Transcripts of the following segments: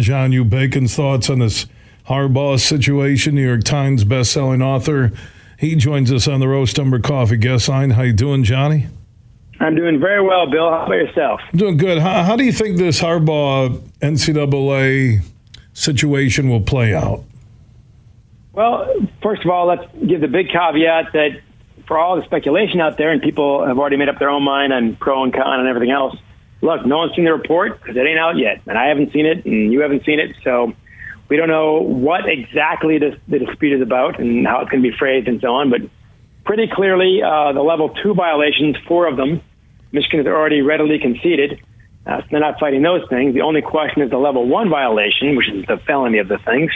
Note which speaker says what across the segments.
Speaker 1: John U. Bacon's thoughts on this Harbaugh situation. New York Times best-selling author. He joins us on the Roast Umber Coffee guest line. How you doing, Johnny?
Speaker 2: I'm doing very well, Bill. How about yourself?
Speaker 1: I'm doing good. How, how do you think this Harbaugh NCAA situation will play out?
Speaker 2: Well, first of all, let's give the big caveat that for all the speculation out there, and people have already made up their own mind on pro and con and everything else. Look, no one's seen the report because it ain't out yet, and I haven't seen it, and you haven't seen it, so we don't know what exactly the, the dispute is about and how it's going to be phrased and so on. But pretty clearly, uh, the level two violations, four of them, Michigan has already readily conceded. Uh, so they're not fighting those things. The only question is the level one violation, which is the felony of the things,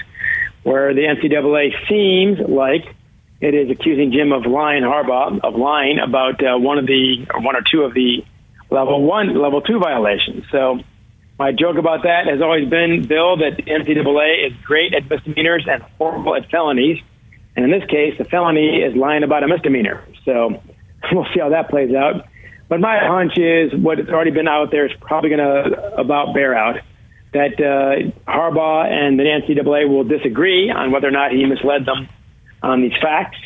Speaker 2: where the NCAA seems like it is accusing Jim of lying, Harbaugh of lying about uh, one of the or one or two of the level one, level two violations. So my joke about that has always been, Bill, that NCAA is great at misdemeanors and horrible at felonies. And in this case, the felony is lying about a misdemeanor. So we'll see how that plays out. But my hunch is what's already been out there is probably going to about bear out that uh, Harbaugh and the NCAA will disagree on whether or not he misled them on these facts.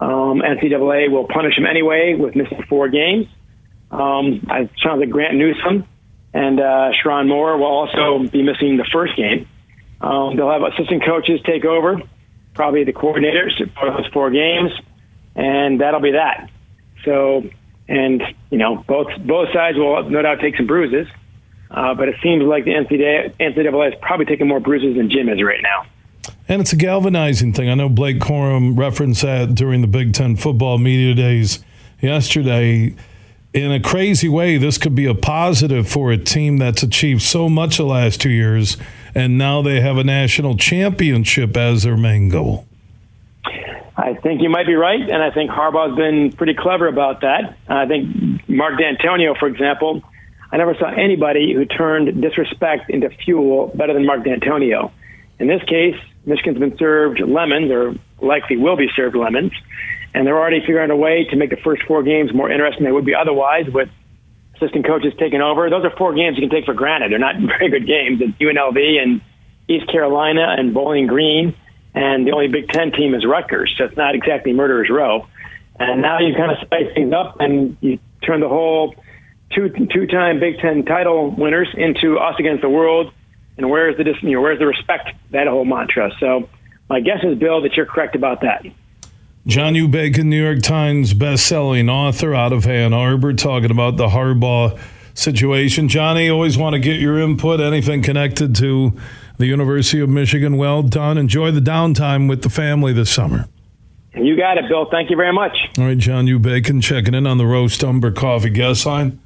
Speaker 2: Um, NCAA will punish him anyway with missing four games. Um, it sounds like Grant Newsome and uh, Sherrone Moore will also be missing the first game. Um, they'll have assistant coaches take over, probably the coordinators for those four games, and that'll be that. So, and you know, both both sides will no doubt take some bruises, uh, but it seems like the NCAA, NCAA is probably taking more bruises than Jim is right now.
Speaker 1: And it's a galvanizing thing. I know Blake Corum referenced that during the Big Ten football media days yesterday in a crazy way, this could be a positive for a team that's achieved so much the last two years, and now they have a national championship as their main goal.
Speaker 2: I think you might be right, and I think Harbaugh's been pretty clever about that. I think Mark Dantonio, for example, I never saw anybody who turned disrespect into fuel better than Mark Dantonio. In this case, Michigan's been served lemons, or likely will be served lemons and they're already figuring a way to make the first four games more interesting than they would be otherwise with assistant coaches taking over. Those are four games you can take for granted. They're not very good games. It's UNLV and East Carolina and Bowling Green, and the only Big Ten team is Rutgers, so it's not exactly murderer's row. And now you kind of spice things up and you turn the whole two two-time Big Ten title winners into us against the world. And where's the you know, where's the respect? That whole mantra. So my guess is, Bill, that you're correct about that.
Speaker 1: John U. Bacon, New York Times best-selling author out of Ann Arbor, talking about the Harbaugh situation. Johnny, always want to get your input. Anything connected to the University of Michigan? Well done. Enjoy the downtime with the family this summer.
Speaker 2: You got it, Bill. Thank you very much.
Speaker 1: All right, John U. Bacon checking in on the Roast Umber Coffee guest line.